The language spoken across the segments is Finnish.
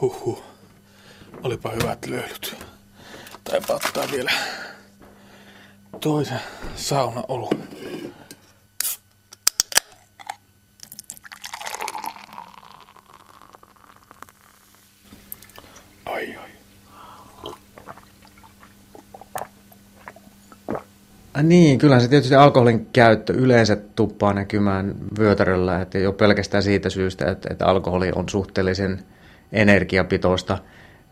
Huhhuh. Olipa hyvät löylyt. Tai ottaa vielä toisen saunaolun. Ai ai. Niin, kyllä se tietysti alkoholin käyttö yleensä tuppaa näkymään vyötäröllä, että ole pelkästään siitä syystä, että, että alkoholi on suhteellisen energiapitoista,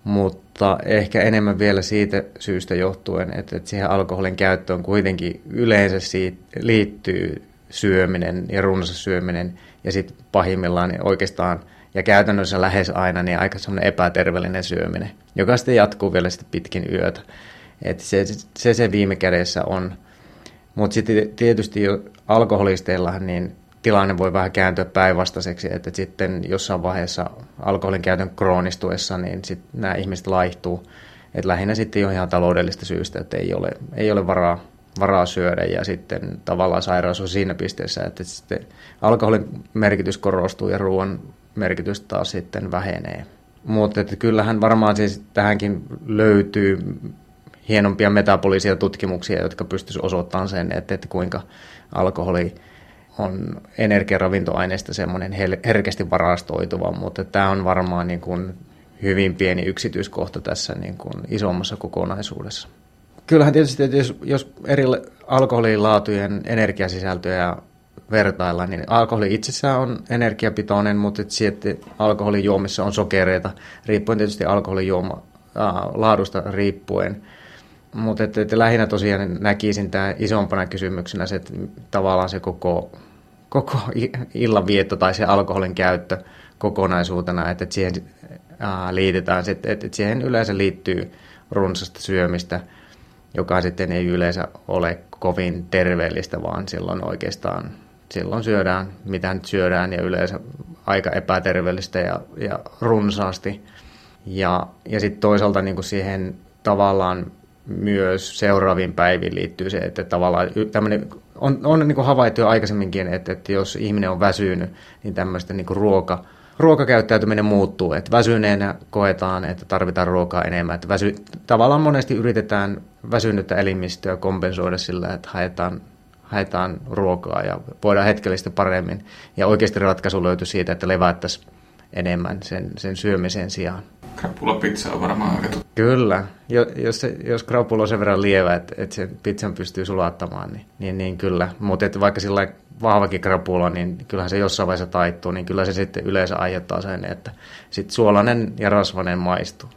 mutta ehkä enemmän vielä siitä syystä johtuen, että, siihen alkoholin käyttöön kuitenkin yleensä siitä liittyy syöminen ja runsas syöminen ja sitten pahimmillaan niin oikeastaan ja käytännössä lähes aina niin aika semmoinen epäterveellinen syöminen, joka sitten jatkuu vielä sitten pitkin yötä. Et se, se, se viime kädessä on. Mutta sitten tietysti jo alkoholisteillahan niin tilanne voi vähän kääntyä päinvastaiseksi, että sitten jossain vaiheessa alkoholin käytön kroonistuessa, niin sitten nämä ihmiset laihtuu. Et lähinnä sitten jo ihan taloudellista syystä, että ei ole, ei ole varaa, varaa syödä ja sitten tavallaan sairaus on siinä pisteessä, että sitten alkoholin merkitys korostuu ja ruoan merkitys taas sitten vähenee. Mutta kyllähän varmaan siis tähänkin löytyy hienompia metabolisia tutkimuksia, jotka pystyisivät osoittamaan sen, että, että kuinka alkoholi on energiaravintoaineista semmoinen herkästi varastoituva, mutta tämä on varmaan niin kuin hyvin pieni yksityiskohta tässä niin kuin isommassa kokonaisuudessa. Kyllähän tietysti, että jos, jos eri alkoholilaatujen energiasisältöjä vertaillaan, niin alkoholi itsessään on energiapitoinen, mutta sitten alkoholijuomissa on sokereita, riippuen tietysti alkoholijuoma laadusta riippuen – mutta että, että lähinnä tosiaan näkisin tämä isompana kysymyksenä se, että tavallaan se koko, koko illanvietto tai se alkoholin käyttö kokonaisuutena, että, siihen ää, liitetään, että, että siihen yleensä liittyy runsasta syömistä, joka sitten ei yleensä ole kovin terveellistä, vaan silloin oikeastaan silloin syödään, mitä nyt syödään ja yleensä aika epäterveellistä ja, ja runsaasti. Ja, ja sitten toisaalta niin siihen tavallaan myös seuraaviin päiviin liittyy se, että tavallaan tämmöinen, on, on niin kuin havaittu jo aikaisemminkin, että, että jos ihminen on väsynyt, niin tämmöistä niin kuin ruoka, ruokakäyttäytyminen muuttuu, että väsyneenä koetaan, että tarvitaan ruokaa enemmän. Että väsy, tavallaan monesti yritetään väsynyttä elimistöä kompensoida sillä, että haetaan, haetaan ruokaa ja voidaan hetkellisesti paremmin. Ja oikeasti ratkaisu löytyy siitä, että levättäisiin enemmän sen, sen syömisen sijaan. Krapula-pizza on varmaan aika tuttu. Kyllä. Jos, se, jos krapula on sen verran lievä, että, että sen pizzan pystyy sulattamaan, niin, niin, niin kyllä. Mutta vaikka sillä vahvakin krapula, niin kyllähän se jossain vaiheessa taittuu, niin kyllä se sitten yleensä aiheuttaa sen, että sitten suolainen ja rasvainen maistuu.